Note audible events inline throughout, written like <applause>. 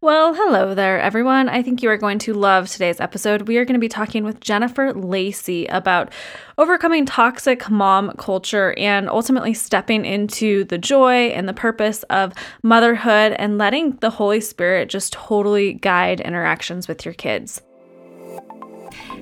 Well, hello there, everyone. I think you are going to love today's episode. We are going to be talking with Jennifer Lacey about overcoming toxic mom culture and ultimately stepping into the joy and the purpose of motherhood and letting the Holy Spirit just totally guide interactions with your kids.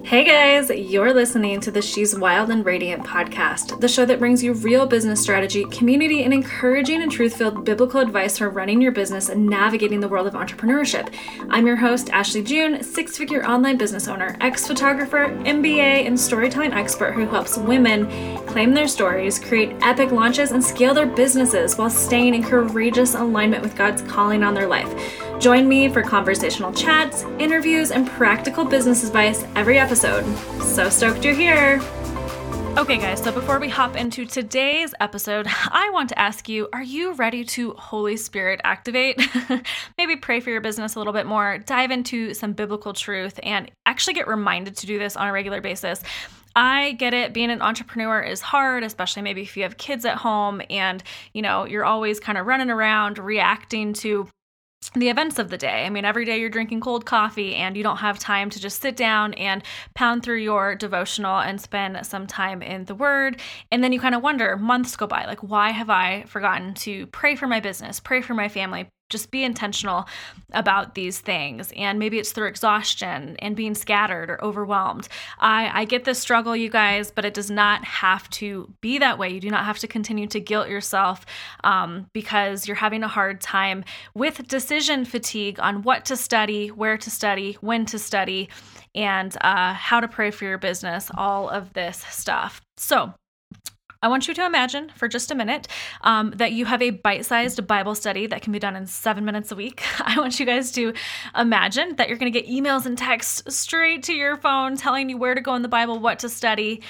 Hey guys, you're listening to the She's Wild and Radiant podcast, the show that brings you real business strategy, community, and encouraging and truth filled biblical advice for running your business and navigating the world of entrepreneurship. I'm your host, Ashley June, six figure online business owner, ex photographer, MBA, and storytelling expert who helps women claim their stories, create epic launches, and scale their businesses while staying in courageous alignment with God's calling on their life. Join me for conversational chats, interviews, and practical business advice every episode. So stoked you're here! Okay, guys, so before we hop into today's episode, I want to ask you are you ready to Holy Spirit activate? <laughs> Maybe pray for your business a little bit more, dive into some biblical truth, and actually get reminded to do this on a regular basis. I get it. Being an entrepreneur is hard, especially maybe if you have kids at home and, you know, you're always kind of running around reacting to the events of the day. I mean, every day you're drinking cold coffee and you don't have time to just sit down and pound through your devotional and spend some time in the Word. And then you kind of wonder, months go by, like, why have I forgotten to pray for my business, pray for my family, just be intentional about these things. And maybe it's through exhaustion and being scattered or overwhelmed. I i get this struggle you guys but it does not have to be that way. You do not have to continue to guilt yourself um, because you're having a hard time with decision fatigue on what to study where to study when to study and uh, how to pray for your business all of this stuff. So I want you to imagine for just a minute um, that you have a bite sized Bible study that can be done in seven minutes a week. <laughs> I want you guys to imagine that you're going to get emails and texts straight to your phone telling you where to go in the Bible, what to study.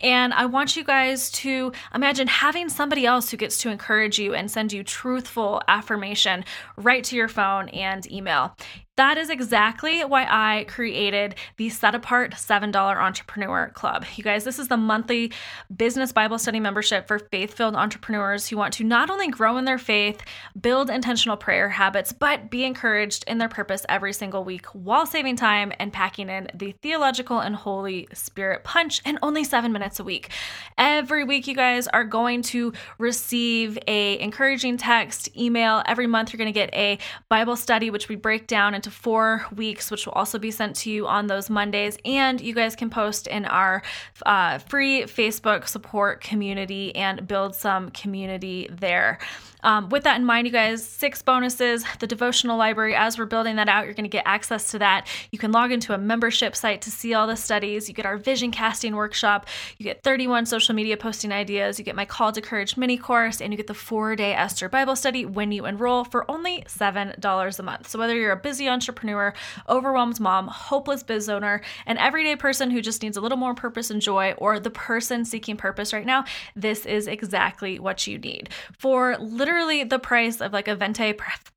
And I want you guys to imagine having somebody else who gets to encourage you and send you truthful affirmation right to your phone and email. That is exactly why I created the Set Apart $7 Entrepreneur Club. You guys, this is the monthly business Bible study membership for faith filled entrepreneurs who want to not only grow in their faith, build intentional prayer habits, but be encouraged in their purpose every single week while saving time and packing in the theological and Holy Spirit punch in only seven minutes a week. Every week, you guys are going to receive a encouraging text, email. Every month, you're going to get a Bible study, which we break down into four weeks, which will also be sent to you on those Mondays. And you guys can post in our uh, free Facebook support community and build some community there. Um, with that in mind, you guys, six bonuses, the devotional library, as we're building that out, you're going to get access to that. You can log into a membership site to see all the studies. You get our vision casting workshop. You get 31 social media posting ideas. You get my call to courage mini course, and you get the four day Esther Bible study when you enroll for only $7 a month. So whether you're a busy entrepreneur, overwhelmed mom, hopeless biz owner, an everyday person who just needs a little more purpose and joy, or the person seeking purpose right now, this is exactly what you need. For literally the price of like a venti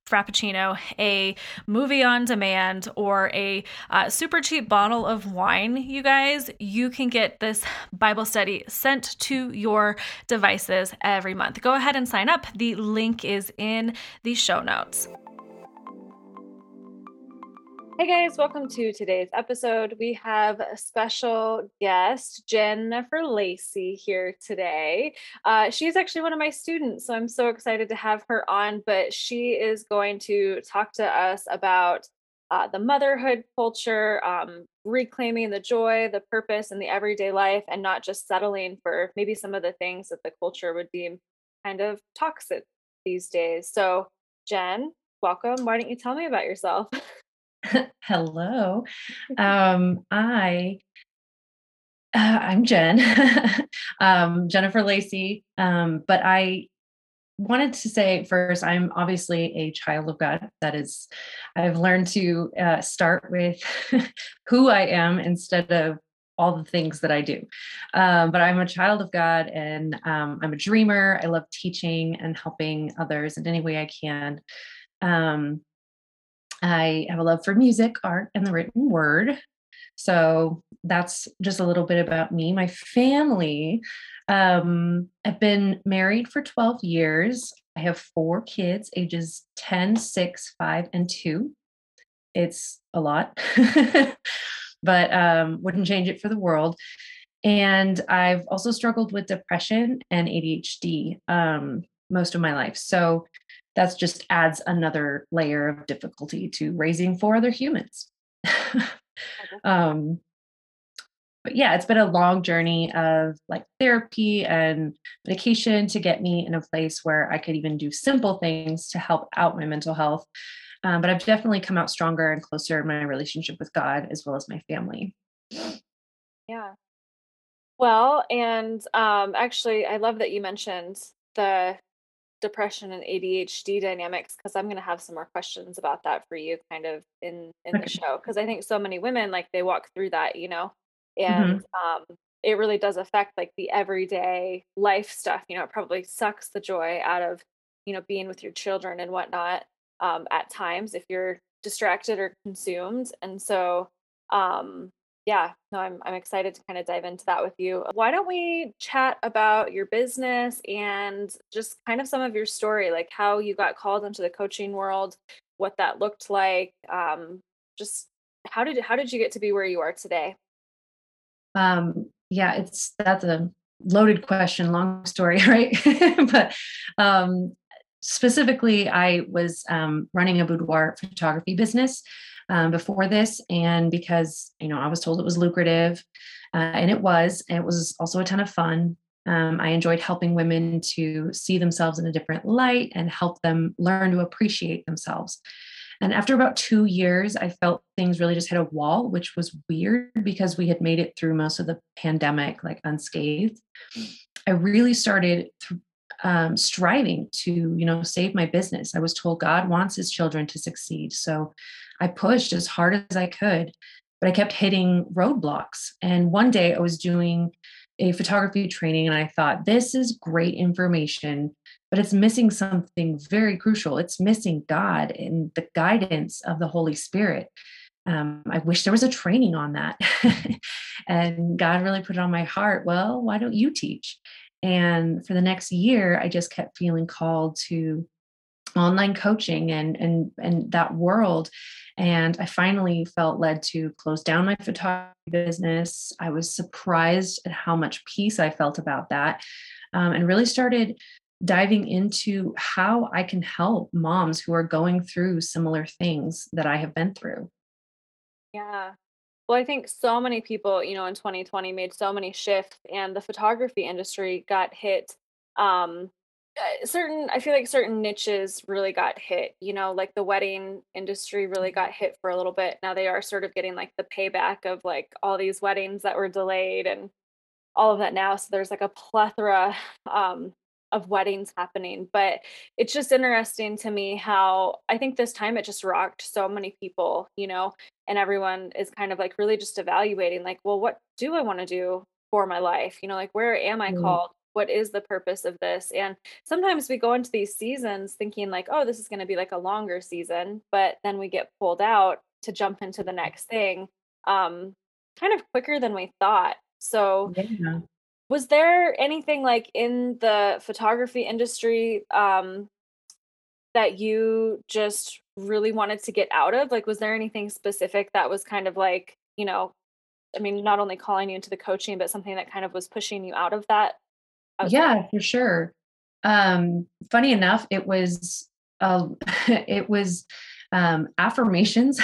frappuccino, a movie on demand, or a uh, super cheap bottle of wine, you guys, you can get this Bible study sent to your devices every month. Go ahead and sign up. The link is in the show notes. Hey guys, welcome to today's episode. We have a special guest, Jennifer Lacey, here today. Uh, she's actually one of my students, so I'm so excited to have her on. But she is going to talk to us about uh, the motherhood culture, um, reclaiming the joy, the purpose, and the everyday life, and not just settling for maybe some of the things that the culture would deem kind of toxic these days. So, Jen, welcome. Why don't you tell me about yourself? <laughs> <laughs> Hello. <laughs> Um, I uh, I'm Jen, <laughs> um, Jennifer Lacey. Um, but I wanted to say first, I'm obviously a child of God. That is, I've learned to uh, start with who I am instead of all the things that I do. Um, but I'm a child of God and um, I'm a dreamer. I love teaching and helping others in any way I can. Um, I have a love for music, art, and the written word. So that's just a little bit about me. My family, um, I've been married for 12 years. I have four kids, ages 10, 6, 5, and 2. it's a lot, <laughs> but um, wouldn't change it for the world. And I've also struggled with depression and ADHD um, most of my life. So that's just adds another layer of difficulty to raising four other humans. <laughs> um, but yeah, it's been a long journey of like therapy and medication to get me in a place where I could even do simple things to help out my mental health. Um, but I've definitely come out stronger and closer in my relationship with God as well as my family. Yeah. Well, and um, actually, I love that you mentioned the depression and ADHD dynamics because I'm going to have some more questions about that for you kind of in in the show because I think so many women like they walk through that, you know. And mm-hmm. um it really does affect like the everyday life stuff, you know, it probably sucks the joy out of, you know, being with your children and whatnot um at times if you're distracted or consumed. And so um yeah, no, I'm I'm excited to kind of dive into that with you. Why don't we chat about your business and just kind of some of your story, like how you got called into the coaching world, what that looked like, um, just how did how did you get to be where you are today? Um, yeah, it's that's a loaded question, long story, <laughs> right? but um, specifically, I was um, running a boudoir photography business um, before this. And because, you know, I was told it was lucrative, uh, and it was, and it was also a ton of fun. Um, I enjoyed helping women to see themselves in a different light and help them learn to appreciate themselves. And after about two years, I felt things really just hit a wall, which was weird because we had made it through most of the pandemic like unscathed. I really started th- um, striving to, you know, save my business. I was told God wants His children to succeed, so I pushed as hard as I could, but I kept hitting roadblocks. And one day I was doing a photography training and I thought, this is great information, but it's missing something very crucial. It's missing God and the guidance of the Holy Spirit. Um, I wish there was a training on that. <laughs> and God really put it on my heart. Well, why don't you teach? And for the next year, I just kept feeling called to online coaching and and and that world. And i finally felt led to close down my photography business. I was surprised at how much peace i felt about that um, and really started diving into how i can help moms who are going through similar things that i have been through. Yeah. Well i think so many people you know in 2020 made so many shifts and the photography industry got hit um, certain i feel like certain niches really got hit you know like the wedding industry really mm-hmm. got hit for a little bit now they are sort of getting like the payback of like all these weddings that were delayed and all of that now so there's like a plethora um, of weddings happening but it's just interesting to me how i think this time it just rocked so many people you know and everyone is kind of like really just evaluating like well what do i want to do for my life you know like where am i mm. called what is the purpose of this? And sometimes we go into these seasons thinking like oh this is going to be like a longer season but then we get pulled out to jump into the next thing um kind of quicker than we thought. So yeah. was there anything like in the photography industry um that you just really wanted to get out of? Like was there anything specific that was kind of like you know I mean, not only calling you into the coaching, but something that kind of was pushing you out of that yeah, for sure. Um, funny enough, it was uh, <laughs> it was um, affirmations.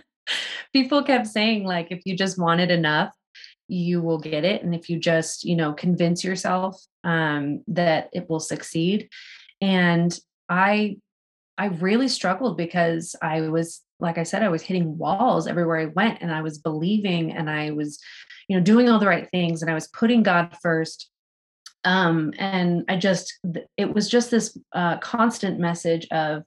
<laughs> People kept saying like, if you just want it enough, you will get it, and if you just you know convince yourself um, that it will succeed. And I I really struggled because I was like I said, I was hitting walls everywhere I went, and I was believing, and I was, you know, doing all the right things, and I was putting God first um, and i just it was just this uh, constant message of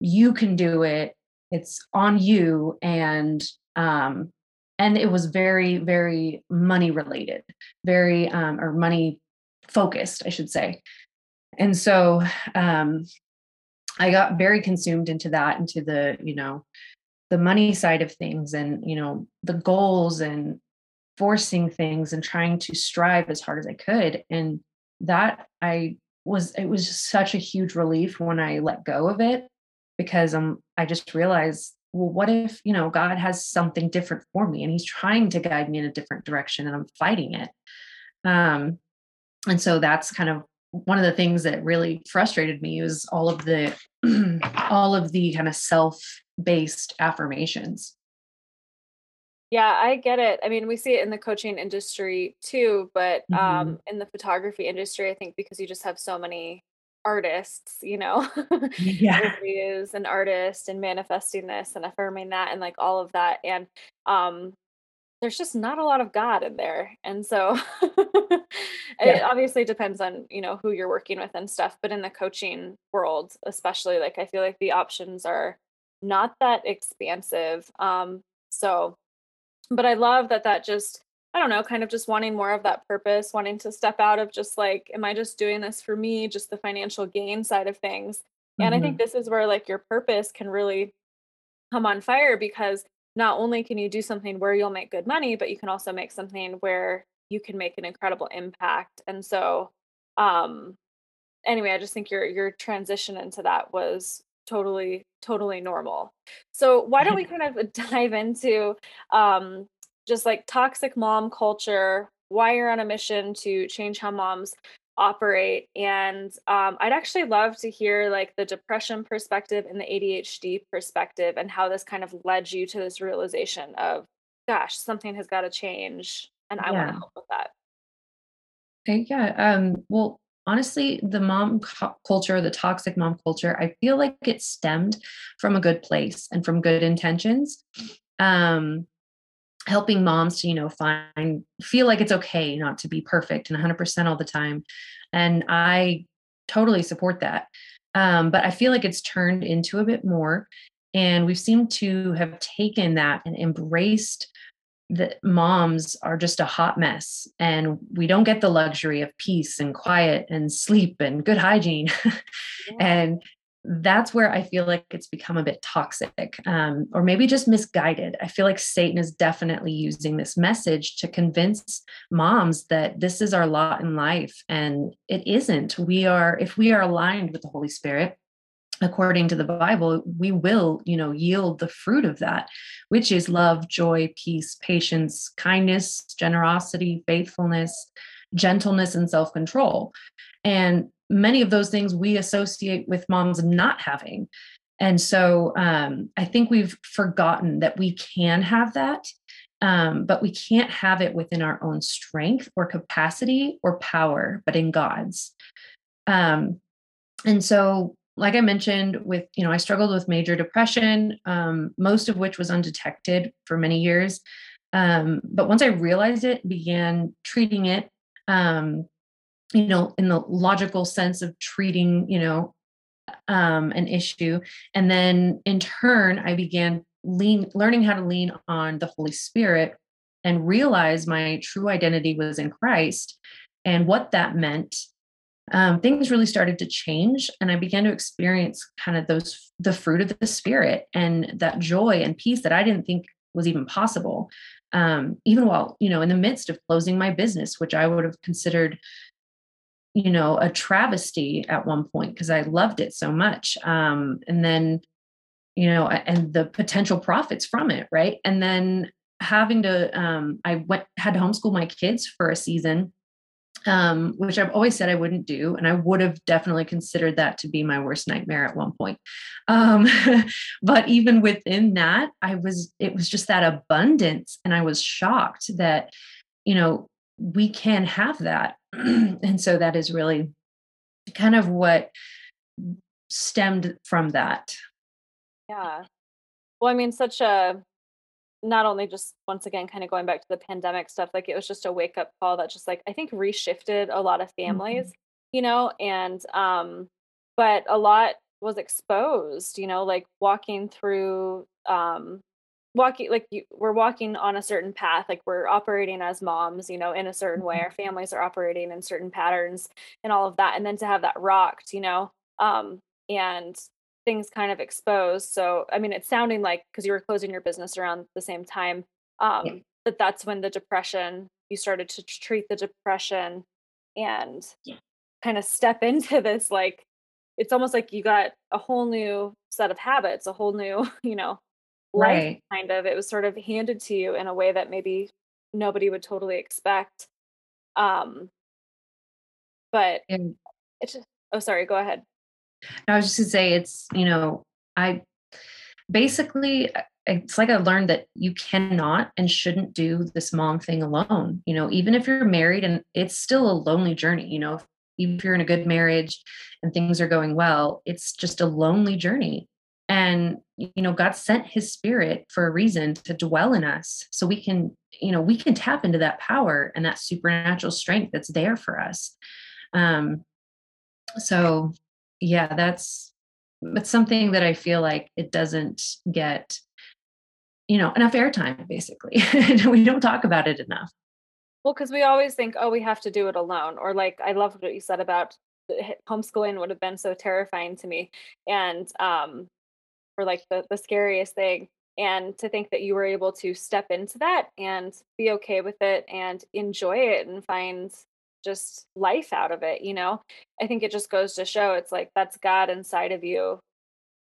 you can do it. It's on you. And um, and it was very very money related very um, or money focused i should say. And so um, i got very consumed into that into the you know the money side of things and you know the goals and forcing things and trying to strive as hard as I could. And that I was, it was such a huge relief when I let go of it because um, I just realized well, what if, you know, God has something different for me and he's trying to guide me in a different direction and I'm fighting it. Um, and so that's kind of one of the things that really frustrated me was all of the <clears throat> all of the kind of self-based affirmations. Yeah, I get it. I mean, we see it in the coaching industry too, but Mm-hmm. um, in the photography industry, I think because you just have so many artists, you know, <laughs> Yeah. is an artist and manifesting this and affirming that and like all of that. And um, there's just not a lot of God in there. And so <laughs> it Yeah. obviously depends on, you know, who you're working with and stuff. But in the coaching world, especially, like I feel like the options are not that expansive. Um, so but I love that that just I don't know, kind of just wanting more of that purpose, wanting to step out of just like, am I just doing this for me, just the financial gain side of things. And I think Mhm. this is where like your purpose can really come on fire because not only can you do something where you'll make good money, but you can also make something where you can make an incredible impact. And so um anyway, I just think your your transition into that was totally totally normal. So why don't we <laughs> kind of <laughs> dive into um, just like toxic mom culture, why you're on a mission to change how moms operate, and um, I'd actually love to hear like the depression perspective and the ADHD perspective, and how this kind of led you to this realization of, gosh, something has got to change, and I want to help with that. Okay, yeah. Um, well, honestly, the mom culture, the toxic mom culture, I feel like it stemmed from a good place and from good intentions. Um, helping moms to, you know, find feel like it's okay not to be perfect and 100% all the time. And I totally support that. Um, but I feel like it's turned into a bit more. And we've seemed to have taken that and embraced that moms are just a hot mess and we don't get the luxury of peace and quiet and sleep and good hygiene. <laughs> Yeah. and that's where i feel like it's become a bit toxic um, or maybe just misguided. I feel like satan is definitely using this message to convince moms that this is our lot in life and it isn't. We are if we are aligned with the holy spirit according to the bible we will you know yield the fruit of that which is love joy peace patience kindness generosity faithfulness gentleness and self-control. And many of those things we associate with moms not having. And so um, i think we've forgotten that we can have that um, but we can't have it within our own strength or capacity or power but in god's. Um, and so like i mentioned with you know i struggled with major depression um, most of which was undetected for many years. Um, but once i realized it began treating it um, you know in the logical sense of treating you know um, an issue. And then in turn i began lean learning how to lean on the holy spirit and realize my true identity was in christ and what that meant um, things really started to change and i began to experience kind of those the fruit of the spirit and that joy and peace that i didn't think was even possible um, even while you know in the midst of closing my business which i would have considered you know a travesty at one point because i loved it so much um, and then you know and the potential profits from it right? And then having to um, i went had to homeschool my kids for a season um, which I've always said I wouldn't do. And I would have definitely considered that to be my worst nightmare at one point. Um, <laughs> but even within that, I was, it was just that abundance. And I was shocked that, you know, we can have that. <clears throat> and so that is really kind of what stemmed from that. Yeah. Well, I mean, such a not only just once again kind of going back to the pandemic stuff, like it was just a wake up call that just like I think reshifted a lot of Mhm. families, you know, and um but a lot was exposed, you know, like walking through um walking like you, we're walking on a certain path like we're operating as moms you know in a certain way our families are operating in certain patterns and all of that and then to have that rocked you know um and things kind of exposed. So, I mean, it's sounding like because you were closing your business around the same time, Yeah. um, that that's when the depression, you started to treat the depression and Yeah. kind of step <laughs> into this like, it's almost like you got a whole new set of habits, a whole new, <laughs> you know, life Right. kind of. It was sort of handed to you in a way that maybe nobody would totally expect. Um, but And it's just oh, sorry, go ahead. I was just gonna say it's, you know, I basically uh, it's like I learned that you cannot and shouldn't do this mom thing alone. You know, even if you're married and it's still a lonely journey, you know, if, even if you're in a good marriage and things are going well, it's just a lonely journey. And you know, God sent his spirit for a reason to dwell in us so we can, you know, we can tap into that power and that supernatural strength that's there for us. Um so yeah, that's it's something that I feel like it doesn't get you know, enough airtime basically. <laughs> we don't talk about it enough. Well, because we always think, "Oh, we have to do it alone," or like, I love what you said about homeschooling would have been so terrifying to me, and, um, or like the the scariest thing, and to think that you were able to step into that and be okay with it and enjoy it and find just life out of it, you know? I think it just goes to show it's like that's God inside of you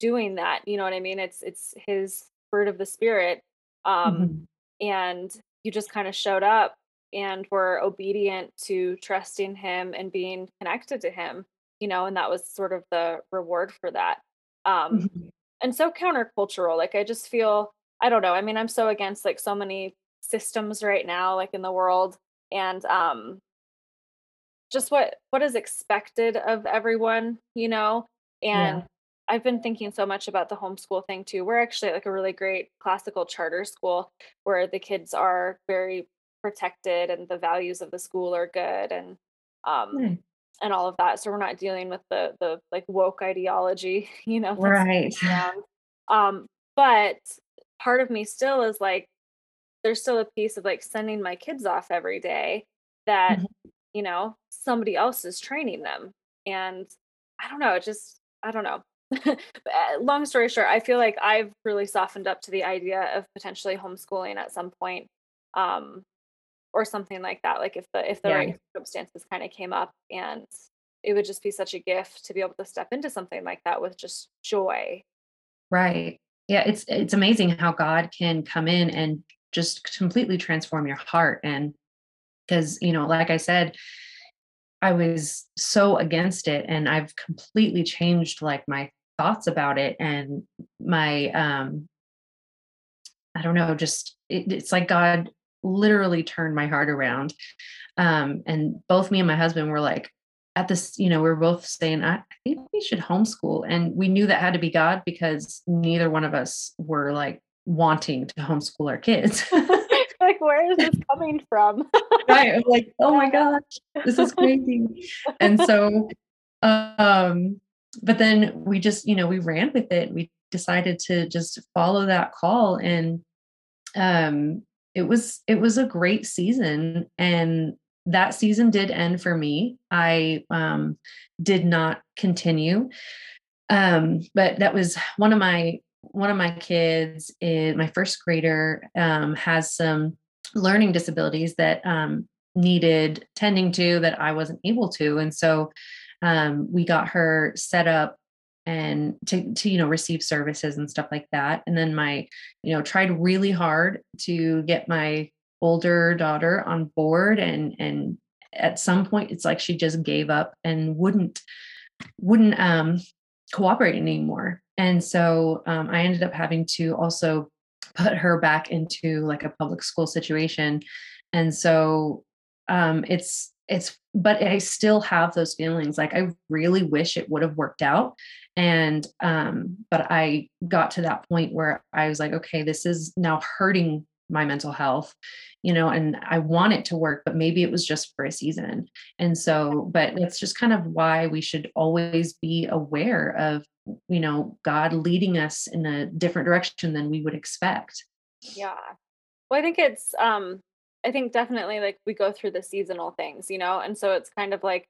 doing that, you know what I mean? It's it's his fruit of the spirit, um, Mhm. and you just kinda showed up and were obedient to trusting him and being connected to him, you know, and that was sort of the reward for that. Um, Mhm. and so countercultural, like, I just feel I don't know, I mean, I'm so against, like, so many systems right now, like, in the world, and, um just what what is expected of everyone, you know? Yeah. And I've been thinking so much about the homeschool thing too. We're actually at, like a really great classical charter school where the kids are very protected and the values of the school are good and um Nice. and all of that. So we're not dealing with the the like woke ideology, <laughs> you know, Right. Um but part of me still is like there's still a piece of like sending my kids off every day that Mhm. You know, somebody else is training them. And I don't know, it just I don't know. <laughs> Uh, long story short, I feel like I've really softened up to the idea of potentially homeschooling at some point, um, or something like that. Like if the if the Yeah. right circumstances kind of came up, and it would just be such a gift to be able to step into something like that with just joy. Right. Yeah, it's it's amazing how God can come in and just completely transform your heart and because, you know, like I said, I was so against it and I've completely changed like my thoughts about it and my um I don't know, just it, it's like God literally turned my heart around. Um and both me and my husband were like at this, you know, we are both saying I, I think we should homeschool and we knew that had to be God because neither one of us were like wanting to homeschool our kids. <laughs> like, where is this coming from? <laughs> right. I'm like, oh my gosh, this is crazy. And so um, but then we just, you know, we ran with it. We decided to just follow that call and um it was it was a great season and that season did end for me. I um did not continue. Um but that was one of my one of my kids is my first grader um has some learning disabilities that um needed tending to that I wasn't able to and so um, we got her set up and to, to you know receive services and stuff like that and then my you know tried really hard to get my older daughter on board and and at some point it's like she just gave up and wouldn't wouldn't um cooperate anymore and so um, i ended up having to also put her back into like a public school situation. And so um it's it's but I still have those feelings like I really wish it would have worked out. And um but I got to that point where I was like okay this is now hurting my mental health you know and I want it to work but maybe it was just for a season and so but that's just kind of why we should always be aware of you know God leading us in a different direction than we would expect Yeah. Well, I think it's um I think definitely like we go through the seasonal things, you know? And so it's kind of like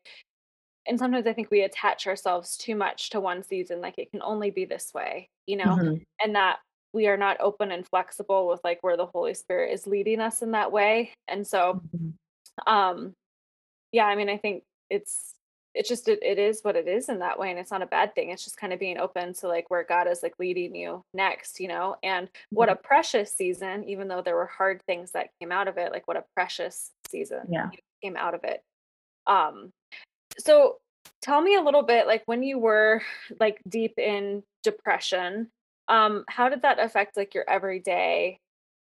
and sometimes I think we attach ourselves too much to one season like it can only be this way, you know? Mhm. And that we are not open and flexible with like where the Holy Spirit is leading us in that way. And so Mhm. um yeah, I mean I think it's it's just it, it is what it is in that way and it's not a bad thing it's just kind of being open to like where god is like leading you next you know and what a precious season even though there were hard things that came out of it like what a precious season yeah. came out of it um so tell me a little bit like when you were like deep in depression um how did that affect like your everyday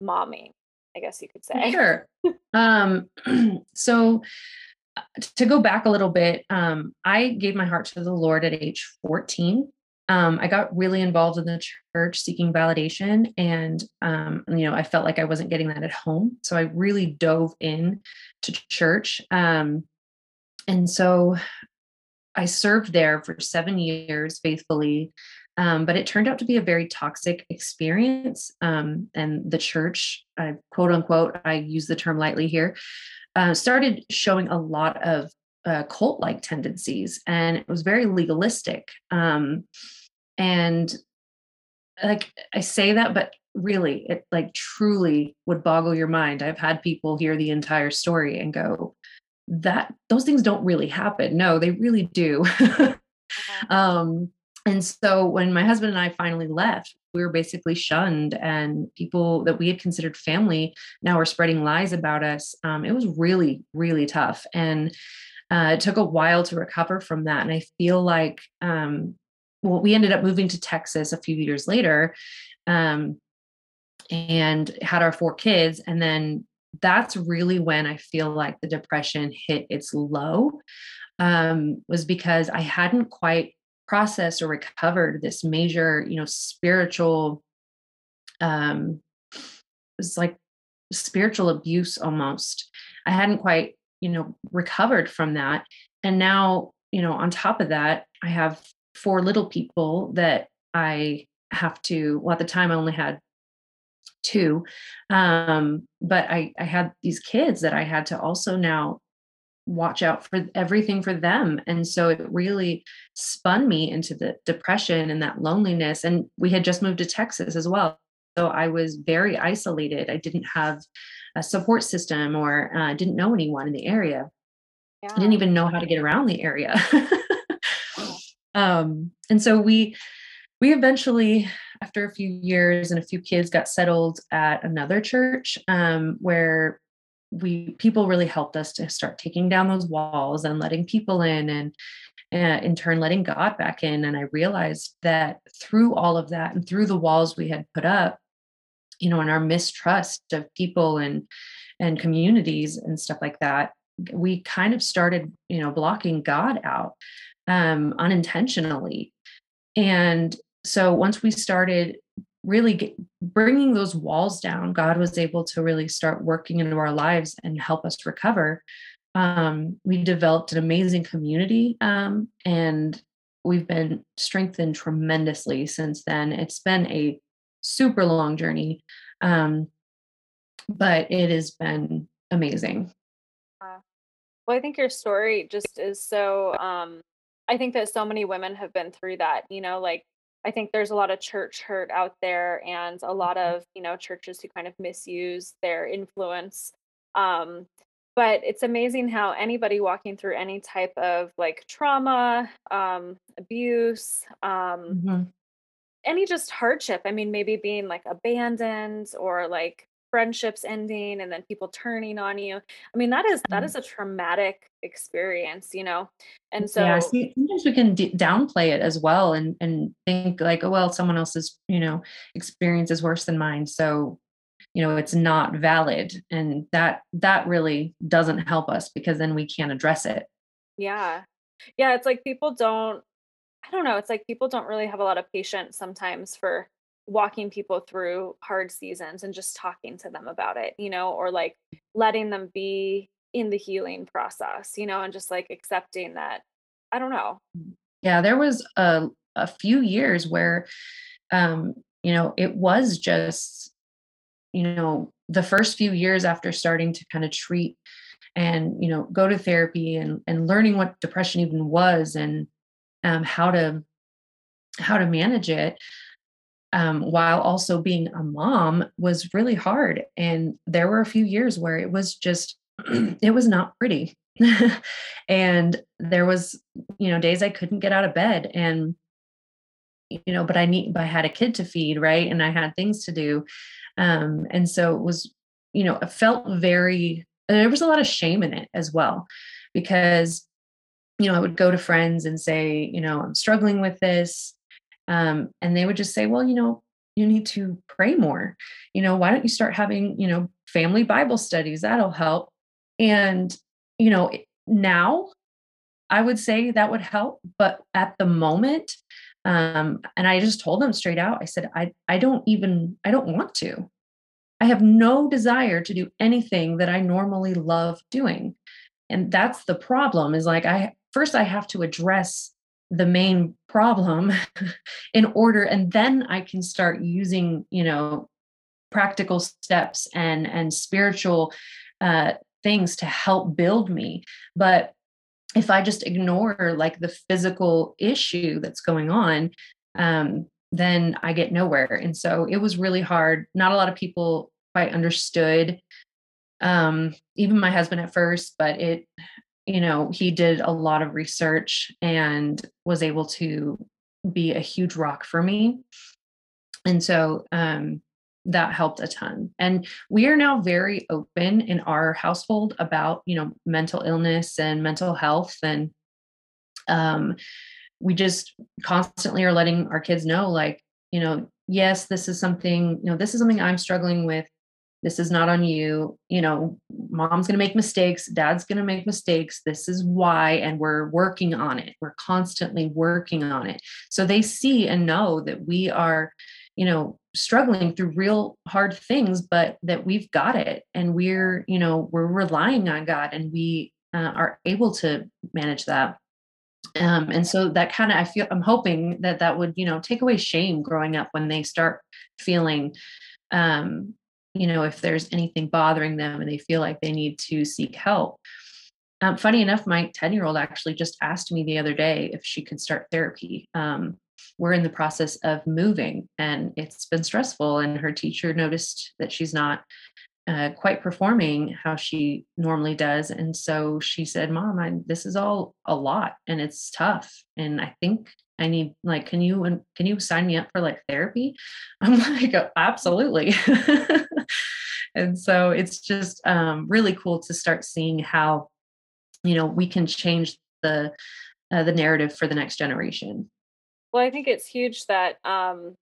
momming i guess you could say sure <laughs> um <clears throat> so to go back a little bit, um, I gave my heart to the Lord at age 14. Um, I got really involved in the church seeking validation, and um, you know, I felt like I wasn't getting that at home. So I really dove in to church. Um, and so I served there for seven years faithfully. Um, but it turned out to be a very toxic experience. Um, and the church, I quote unquote, I use the term lightly here, uh, started showing a lot of uh, cult like tendencies and it was very legalistic. Um, and like I say that, but really, it like truly would boggle your mind. I've had people hear the entire story and go, that those things don't really happen. No, they really do. Uh-huh. <laughs> um, and so when my husband and I finally left, we were basically shunned, and people that we had considered family now were spreading lies about us. Um, it was really, really tough. And uh, it took a while to recover from that. And I feel like, um, well, we ended up moving to Texas a few years later um, and had our four kids. And then that's really when I feel like the depression hit its low, um, was because I hadn't quite processed or recovered this major, you know, spiritual, um, it was like spiritual abuse almost. I hadn't quite, you know, recovered from that. And now, you know, on top of that, I have four little people that I have to, well, at the time I only had two. Um, but I, I had these kids that I had to also now watch out for everything for them. And so it really spun me into the depression and that loneliness. And we had just moved to Texas as well. So I was very isolated. I didn't have a support system or uh, didn't know anyone in the area. Yeah. I didn't even know how to get around the area. <laughs> um, and so we we eventually after a few years and a few kids got settled at another church um, where we people really helped us to start taking down those walls and letting people in and and in turn letting god back in. And i realized that through all of that and through the walls we had put up you know and our mistrust of people and and communities and stuff like that we kind of started you know blocking god out um unintentionally. And so once we started really get, bringing those walls down, God was able to really start working into our lives and help us recover. Um, we developed an amazing community um, and we've been strengthened tremendously since then. It's been a super long journey, um, but it has been amazing. Well, I think your story just is so. Um, I think that so many women have been through that. You know, like I think there's a lot of church hurt out there and a lot mm-hmm. of, you know, churches who kind of misuse their influence. Um, but it's amazing how anybody walking through any type of like trauma, um, abuse, um, mm-hmm. any just hardship, I mean, maybe being like abandoned or like friendships ending and then people turning on you. I mean that is that mm. a traumatic experience you know? And so yeah see, sometimes we can d- downplay it as well and and think like oh well someone else's you know experience is worse than mine so you know it's not valid. And that that really doesn't help us because then we can't address it. Yeah. Yeah it's like people don't i don't know it's like people don't really have a lot of patience sometimes for walking people through hard seasons and just talking to them about it, you know, or like letting them be in the healing process, you know, and just like accepting that. I don't know. Yeah, there was a a few years where um, you know, it was just you know, the first few years after starting to kind of treat and you know go to therapy and and learning what depression even was and um, how to how to manage it um, while also being a mom was really hard. And there were a few years where it was just <clears throat> it was not pretty. <laughs> and there was, you know, days I couldn't get out of bed and you know, but I need but I had a kid to feed, right? And I had things to do. Um and so it was, you know, it felt very there was a lot of shame in it as well because you know, I would go to friends and say, you know, I'm struggling with this. Um, and they would just say, well, you know, you need to pray more. You know, why don't you start having, you know, family Bible studies? That'll help. And, you know, now I would say that would help. But at the moment, um, and I just told them straight out, I said, I, I don't even, I don't want to. I have no desire to do anything that I normally love doing. And that's the problem is like, I, first I have to address the main problem <laughs> in order and then i can start using you know practical steps and and spiritual uh, things to help build me. But if i just ignore like the physical issue that's going on um, then i get nowhere. And so it was really hard. Not a lot of people quite understood um, even my husband at first but it you know, he did a lot of research and was able to be a huge rock for me. And so um, that helped a ton. And we are now very open in our household about, you know, mental illness and mental health. And um, we just constantly are letting our kids know, like, you know, yes, this is something, you know, this is something I'm struggling with this is not on you you know mom's going to make mistakes dad's going to make mistakes this is why and we're working on it we're constantly working on it. So they see and know that we are you know struggling through real hard things but that we've got it and we're you know we're relying on god and we uh, are able to manage that. Um, and so that kind of i feel i'm hoping that that would you know take away shame growing up when they start feeling um, you know, if there's anything bothering them and they feel like they need to seek help. Um, funny enough, my 10 year old actually just asked me the other day if she could start therapy. Um, we're in the process of moving and it's been stressful. And her teacher noticed that she's not uh, quite performing how she normally does. And so she said, Mom, I, this is all a lot and it's tough. And I think I need like, can you and can you sign me up for like therapy? <laughs> I'm like, oh, absolutely. <laughs> and so it's just um, really cool to start seeing how, you know, we can change the uh, the narrative for the next generation. Well, I think it's huge that um,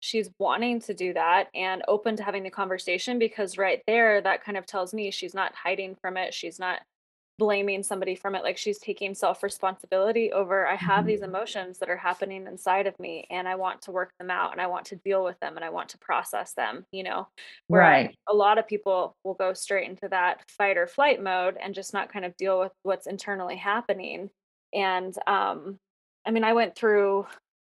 she's wanting to do that and open to having the conversation because right there, that kind of tells me she's not hiding from it. She's not blaming somebody from it like she's taking self responsibility over i have these Mhm. emotions that are happening inside of me and i want to work them out and i want to deal with them and i want to process them you know whereas Right. a lot of people will go straight into that fight or flight mode and just not kind of deal with what's internally happening and um i mean i went through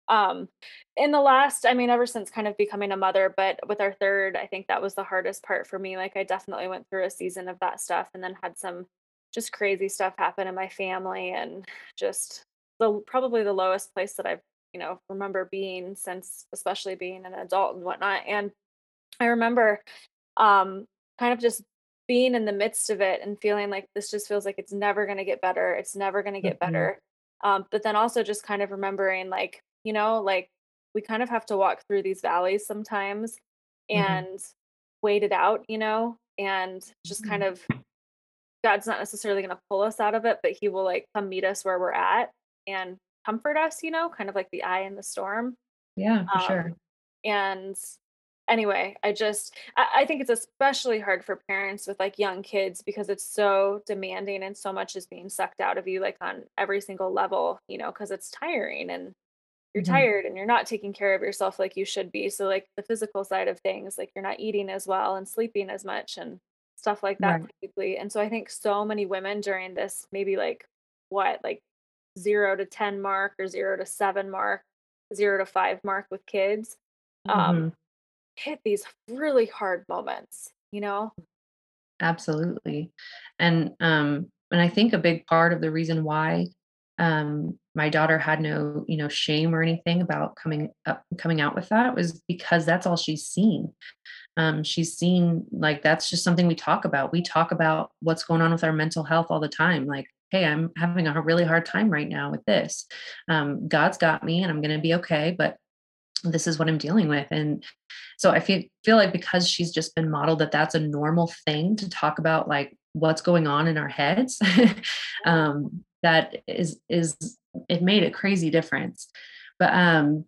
um in the last i mean ever since kind of becoming a mother but with our third i think that was the hardest part for me like i definitely went through a season of that stuff and then had some just crazy stuff happen in my family and just the probably the lowest place that I've, you know, remember being since especially being an adult and whatnot. And I remember um kind of just being in the midst of it and feeling like this just feels like it's never gonna get better. It's never gonna get Mhm. better. Um, but then also just kind of remembering like, you know, like we kind of have to walk through these valleys sometimes Mhm. and wait it out, you know, and just kind Mhm. of God's not necessarily gonna pull us out of it, but he will, like, come meet us where we're at and comfort us, you know, kind of like the eye in the storm. Yeah, for Um, sure. and anyway, I just I, I think it's especially hard for parents with like young kids because it's so demanding and so much is being sucked out of you, like on every single level, you know, because it's tiring and you're Mhm. tired and you're not taking care of yourself like you should be. So like the physical side of things, like you're not eating as well and sleeping as much and stuff like that Right. typically. And so I think so many women during this maybe like what, like 0 to 10 mark or 0 to 7 mark, 0 to 5 mark with kids, um, Mhm. hit these really hard moments, you know? Absolutely. And um and I think a big part of the reason why um, my daughter had no you know shame or anything about coming up coming out with that was because that's all she's seen um, she's seen like that's just something we talk about. We talk about what's going on with our mental health all the time like hey i'm having a really hard time right now with this. Um, god's got me and i'm going to be okay but this is what i'm dealing with. And so i feel feel like because she's just been modeled that that's a normal thing to talk about like what's going on in our heads <laughs> um, that is is it made a crazy difference. But um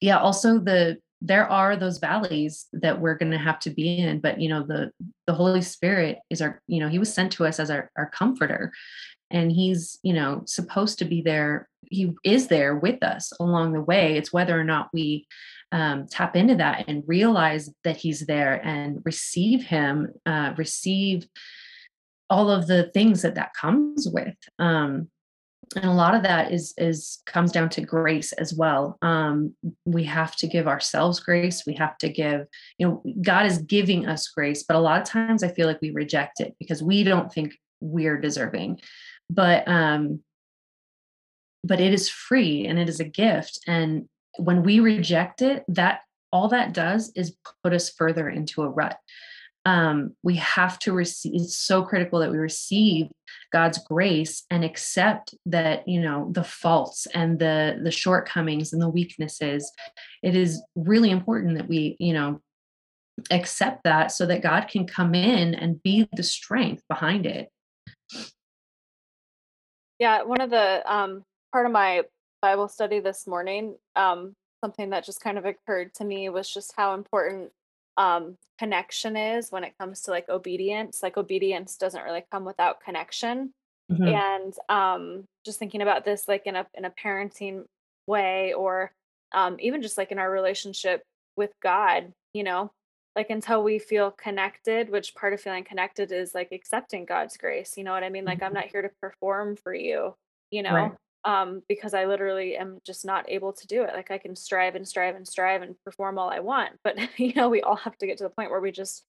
yeah also the there are those valleys that we're going to have to be in but you know the the holy spirit is our you know he was sent to us as our, our comforter. And he's you know supposed to be there he is there with us along the way. It's whether or not we um, tap into that and realize that he's there and receive him uh, receive all of the things that that comes with. Um, and a lot of that is is comes down to grace as well. Um, we have to give ourselves grace. We have to give you know god is giving us grace but a lot of times i feel like we reject it because we don't think we're deserving. But um but it is free and it is a gift. And when we reject it that all that does is put us further into a rut um, we have to receive it's so critical that we receive god's grace and accept that you know the faults and the the shortcomings and the weaknesses. It is really important that we you know accept that so that god can come in and be the strength behind it. Yeah one of the um part of my bible study this morning um something that just kind of occurred to me was just how important um, connection is when it comes to like obedience. Like obedience doesn't really come without connection. Mm-hmm. And um, just thinking about this like in a in a parenting way or um, even just like in our relationship with God, you know, like until we feel connected, which part of feeling connected is like accepting God's grace. You know what I mean? Like I'm mm-hmm. not here to perform for you, you know. Right um, because I literally am just not able to do it. Like I can strive and strive and strive and perform all I want, <laughs> but you know, we all have to get to the point where we just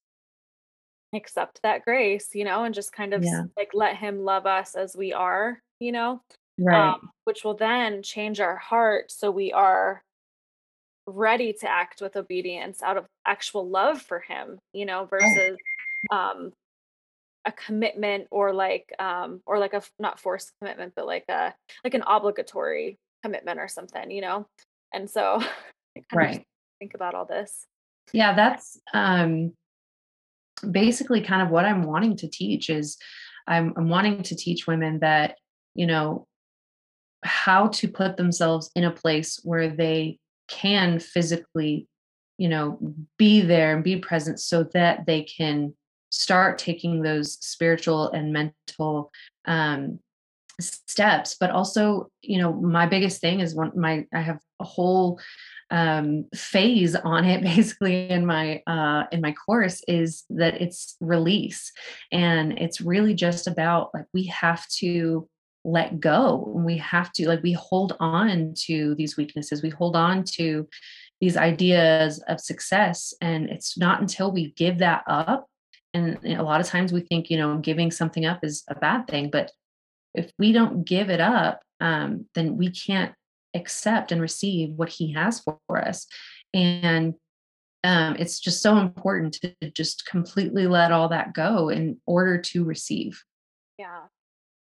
accept that grace, you know, and just kind of yeah. like let Him love us as we are, you know, right? Um, which will then change our heart so we are ready to act with obedience out of actual love for Him, you know, versus um a commitment or like um or like a not forced commitment but like a like an obligatory commitment or something you know? And so <laughs> right. think about all this. Yeah that's um basically kind of what i'm wanting to teach is i'm, I'm wanting to teach women that you know how to put themselves in a place where they can physically you know be there and be present so that they can start taking those spiritual and mental um, steps but also you know my biggest thing is one my i have a whole um, phase on it <laughs> basically in my uh, in my course is that it's release and it's really just about like we have to let go and we have to like we hold on to these weaknesses we hold on to these ideas of success and it's not until we give that up and a lot of times we think you know giving something up is a bad thing but if we don't give it up um, then we can't accept and receive what he has for us. And um, it's just so important to just completely let all that go in order to receive. Yeah.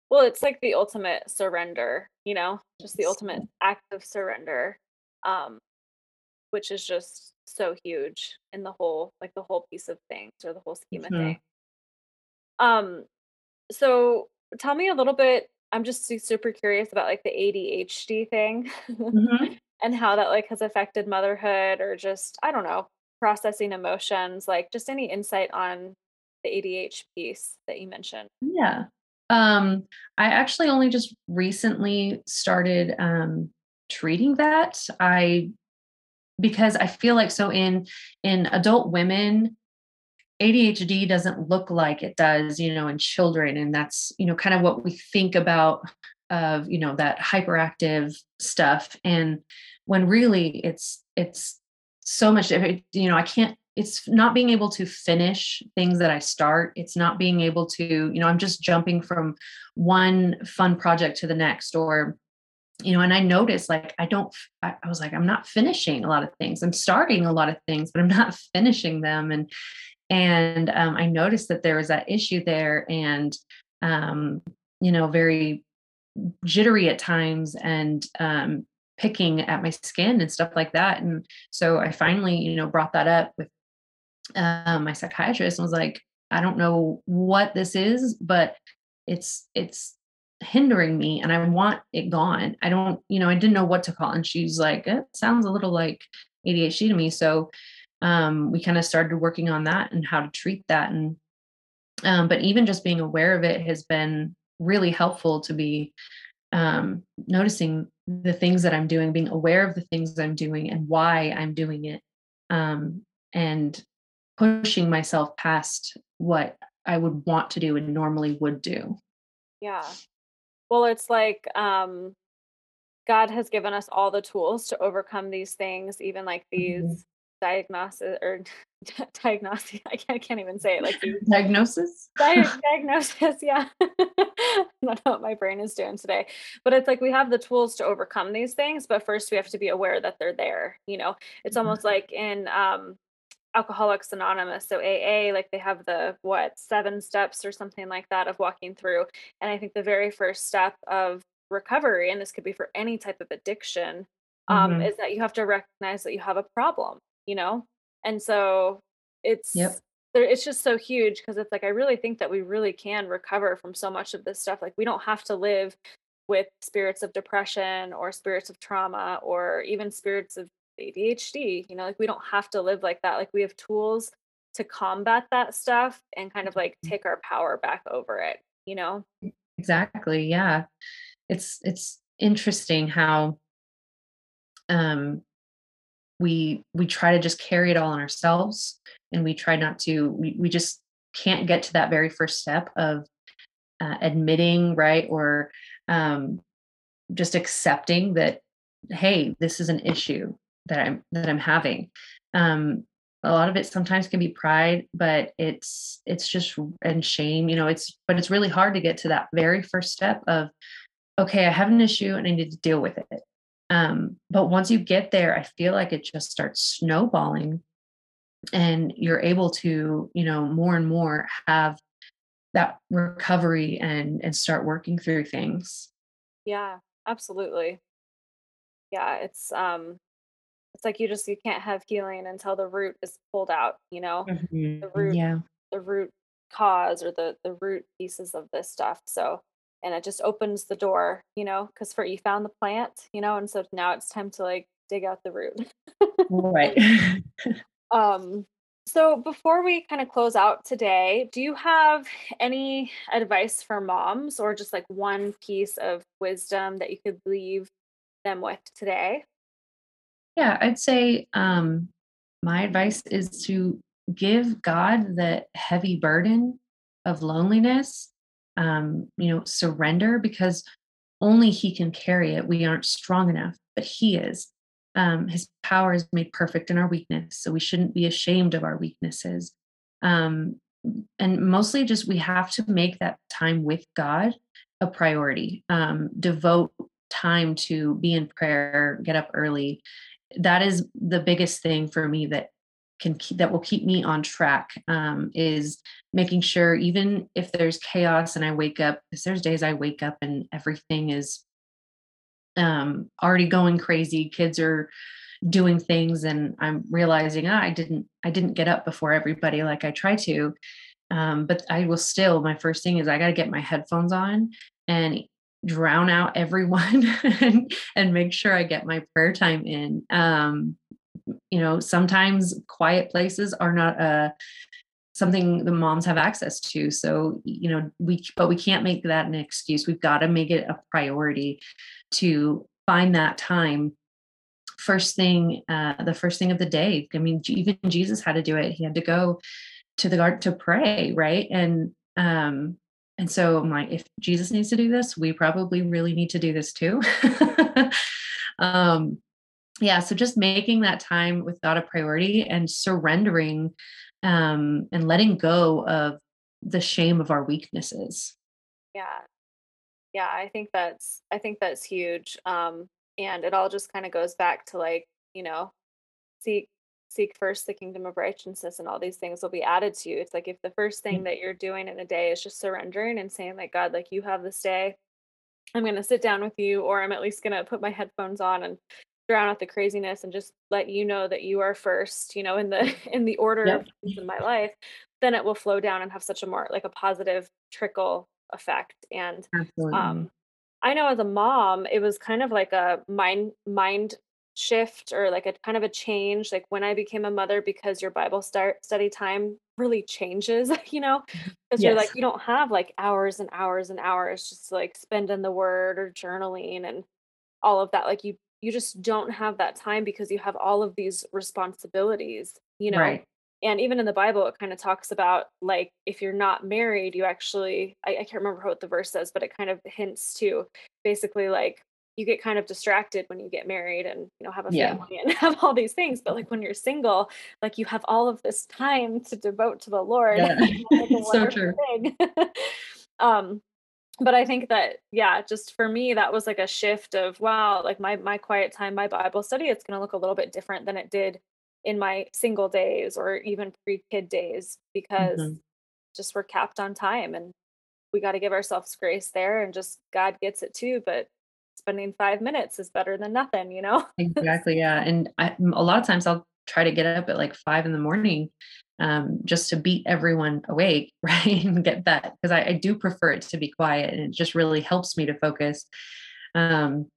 Well it's like the ultimate surrender you know just the ultimate act of surrender. Um, which is just so huge in the whole like the whole piece of things or the whole scheme mm-hmm. of things. Um so tell me a little bit I'm just super curious about like the ADHD thing <laughs> mm-hmm. and how that like has affected motherhood or just I don't know processing emotions like just any insight on the ADHD piece that you mentioned. Yeah. Um I actually only just recently started um treating that. I because I feel like so in in adult women ADHD doesn't look like it does, you know, in children and that's, you know, kind of what we think about of, you know, that hyperactive stuff and when really it's it's so much you know, I can't it's not being able to finish things that I start. It's not being able to, you know, I'm just jumping from one fun project to the next or you know, and I noticed like I don't I, was like, I'm not finishing a lot of things. I'm starting a lot of things, but I'm not <laughs> finishing them. And and um, I noticed that there was that issue there and um, you know, very jittery at times and um picking at my skin and stuff like that. And so I finally, you know, brought that up with um, my psychiatrist and was like, I don't know what this is, but it's it's hindering me and I want it gone. I don't, you know, I didn't know what to call. And she's like, it sounds a little like ADHD to me. So um, we kind of started working on that and how to treat that. And um, but even just being aware of it has been really helpful to be um, noticing the things that I'm doing, being aware of the things I'm doing and why I'm doing it. Um, and pushing myself past what I would want to do and normally would do. Yeah. Well, it's like um God has given us all the tools to overcome these things, even like these mm-hmm. diagnosis or <laughs> diagnosis. I can't, I can't even say it like <laughs> diagnosis. <laughs> diagnosis, yeah. I don't know what my brain is doing today. But it's like we have the tools to overcome these things, but first we have to be aware that they're there. You know, it's mm-hmm. almost like in um Alcoholics Anonymous, so AA, like they have the what seven steps or something like that of walking through. And I think the very first step of recovery, and this could be for any type of addiction, um, mm-hmm. is that you have to recognize that you have a problem, you know? And so it's yep. it's just so huge because it's like I really think that we really can recover from so much of this stuff. Like we don't have to live with spirits of depression or spirits of trauma or even spirits of ADHD. You know, like we don't have to live like that. Like we have tools to combat that stuff and kind of like take our power back over it, you know? Exactly. Yeah. It's it's interesting how um we we try to just carry it all on ourselves and we try not to we, we just can't get to that very first step of uh, admitting right or um just accepting that hey this is an issue that I'm that I'm having. Um, a lot of it sometimes can be pride, but it's it's just and shame. You know, it's but it's really hard to get to that very first step of okay, I have an issue and I need to deal with it. Um, but once you get there, I feel like it just starts snowballing, and you're able to, you know, more and more have that recovery and and start working through things. Yeah, absolutely. Yeah, it's um it's like you just you can't have healing until the root is pulled out you know? Mm-hmm. the root yeah. the root cause or the the root pieces of this stuff so and it just opens the door you know? Because for you found the plant you know and so now it's time to like dig out the root. Right. <laughs> <laughs> Um so before we kind of close out today do you have any advice for moms or just like one piece of wisdom that you could leave them with today yeah, I'd say um, my advice is to give God the heavy burden of loneliness, um, you know, surrender because only He can carry it. We aren't strong enough, but He is. Um, his power is made perfect in our weakness. So we shouldn't be ashamed of our weaknesses. Um, and mostly just we have to make that time with God a priority. Um, devote time to be in prayer, get up early, that is the biggest thing for me that can keep, that will keep me on track um, is making sure even if there's chaos and I wake up because there's days I wake up and everything is um, already going crazy kids are doing things and I'm realizing ah, I didn't I didn't get up before everybody like I try to. Um, but I will still my first thing is I got to get my headphones on and drown out everyone <laughs> and, and make sure I get my prayer time in. Um, you know, sometimes quiet places are not a uh, something the moms have access to. So, you know, we but we can't make that an excuse. We've got to make it a priority to find that time first thing uh the first thing of the day i mean even jesus had to do it he had to go to the garden to pray right and um and so I'm like, if Jesus needs to do this, we probably really need to do this too. <laughs> um, yeah, so just making that time with God a priority and surrendering um, and letting go of the shame of our weaknesses. Yeah. Yeah, I think that's I think that's huge. Um and it all just kind of goes back to like, you know, seek seek first the kingdom of righteousness and all these things will be added to you. It's like if the first thing that you're doing in a day is just surrendering and saying like God, like you have this day. I'm going to sit down with you or I'm at least going to put my headphones on and drown out the craziness and just let you know that you are first, you know, in the <laughs> in the order of things in my life, then it will flow down and have such a more like a positive trickle effect. And um I know as a mom, it was kind of like a mind mind shift or like a kind of a change like when I became a mother because your Bible start study time really changes, <laughs> you know, mm-hmm. because yes. you're like you don't have like hours and hours and hours just like spending the word or journaling and all of that like you you just don't have that time because you have all of these responsibilities, you know. Right. And even in the Bible, it kind of talks about like if you're not married, you actually I, I can't remember what the verse says, but it kind of hints to basically like you get kind of distracted when you get married and you know have a family yeah. and <laughs> have all these things but like when you're single like you have all of this time to devote to the lord yeah. <laughs> so true <laughs> um but I think that yeah, just for me that was like a shift of wow, like my my quiet time, my Bible study, it's going to look a little bit different than it did in my single days or even pre-kid days because mm-hmm. just we're capped on time and we got to give ourselves grace there and just God gets it too, but spending 5 minutes is better than nothing, you know? <laughs> exactly, yeah. And I, a lot of times I'll try to get up at like 5 in the morning um, just to beat everyone awake, <laughs> right? and get that because I, I, do prefer it to be quiet and it just really helps me to focus. Um,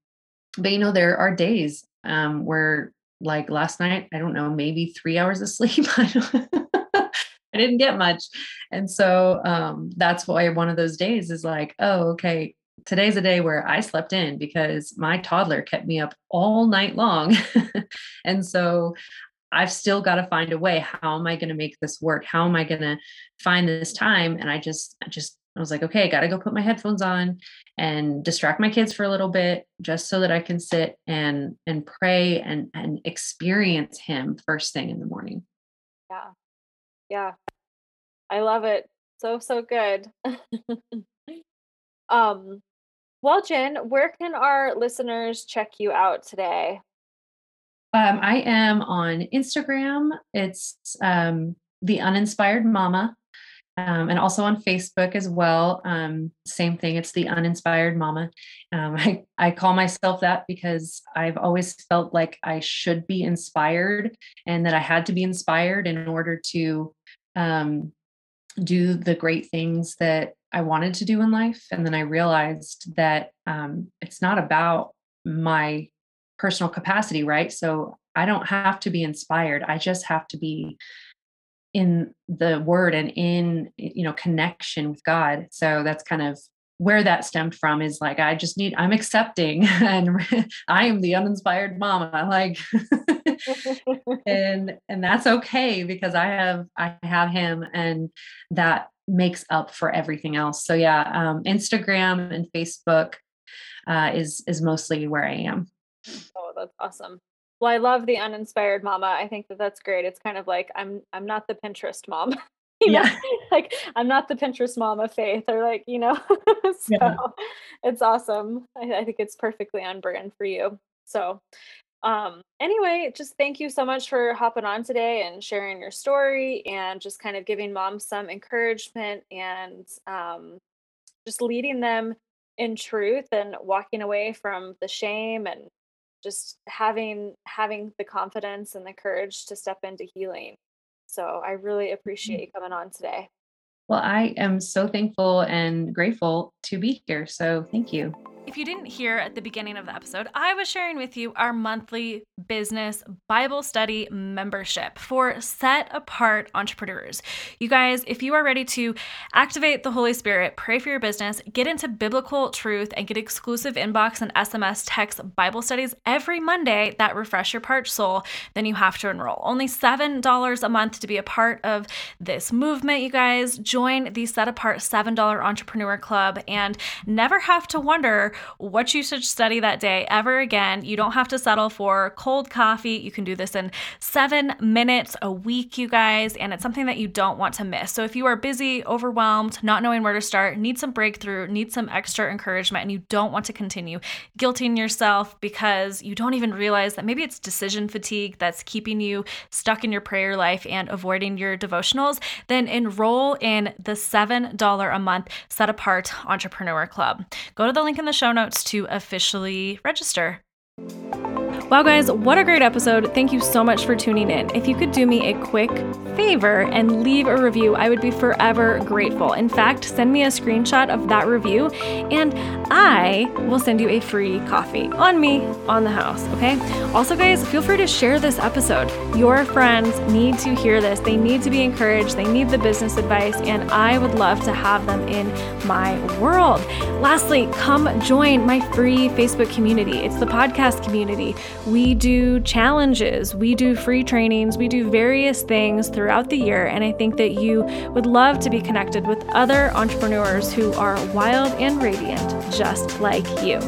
but you know, there are days um, where, like last night, I don't know, maybe three hours of sleep. <laughs> I, I didn't get much. And so um, that's why one of those days is like, oh, okay, today's a day where I slept in because my toddler kept me up all night long. <laughs> and so I've still got to find a way. How am I going to make this work? How am I going to find this time? And I just, I just, I was like, okay, I got to go put my headphones on and distract my kids for a little bit just so that I can sit and and pray and and experience him first thing in the morning. Yeah. Yeah. I love it. So so good. <laughs> um well, Jen, where can our listeners check you out today? Um, I am on Instagram. It's um, the uninspired mama. Um, and also on Facebook as well. Um, same thing. It's the uninspired mama. Um, <laughs> I, I call myself that because I've always felt like I should be inspired and that I had to be inspired in order to um, do the great things that I wanted to do in life. And then I realized that um, it's not about my personal capacity, right? So I don't have to be inspired. I just have to be in the word and in you know connection with God. So that's kind of where that stemmed from is like I just need I'm accepting <laughs> and I am the uninspired mama like <laughs> <laughs> and and that's okay because I have I have him and that makes up for everything else. So yeah, um, Instagram and Facebook uh, is is mostly where I am. Oh, that's awesome. Well, I love the uninspired mama. I think that that's great. It's kind of like I'm I'm not the Pinterest mom. <laughs> you know? yeah. <laughs> like I'm not the Pinterest mom of faith or like, you know. <laughs> so yeah. it's awesome. I, I think it's perfectly on brand for you. So um anyway just thank you so much for hopping on today and sharing your story and just kind of giving moms some encouragement and um just leading them in truth and walking away from the shame and just having having the confidence and the courage to step into healing. So i really appreciate mm. you coming on today. Well i am so thankful and grateful to be here so thank you if you didn't hear at the beginning of the episode, I was sharing with you our monthly business Bible study membership for set apart entrepreneurs. You guys, if you are ready to activate the Holy Spirit, pray for your business, get into biblical truth, and get exclusive inbox and SMS text Bible studies every Monday that refresh your parched soul, then you have to enroll. Only $7 a month to be a part of this movement, you guys. Join the Set Apart $7 Entrepreneur Club and never have to wonder what you should study that day ever again. You don't have to settle for cold coffee. You can do this in seven minutes a week, you guys, and it's something that you don't want to miss. So if you are busy, overwhelmed, not knowing where to start, need some breakthrough, need some extra encouragement, and you don't want to continue guilting yourself because you don't even realize that maybe it's decision fatigue that's keeping you stuck in your prayer life and avoiding your devotionals, then enroll in the $7 a month set apart entrepreneur club. Go to the link in the show notes to officially register. Wow, guys, what a great episode. Thank you so much for tuning in. If you could do me a quick favor and leave a review, I would be forever grateful. In fact, send me a screenshot of that review and I will send you a free coffee on me, on the house, okay? Also, guys, feel free to share this episode. Your friends need to hear this. They need to be encouraged, they need the business advice, and I would love to have them in my world. Lastly, come join my free Facebook community. It's the podcast community. We do challenges, we do free trainings, we do various things throughout the year. And I think that you would love to be connected with other entrepreneurs who are wild and radiant, just like you.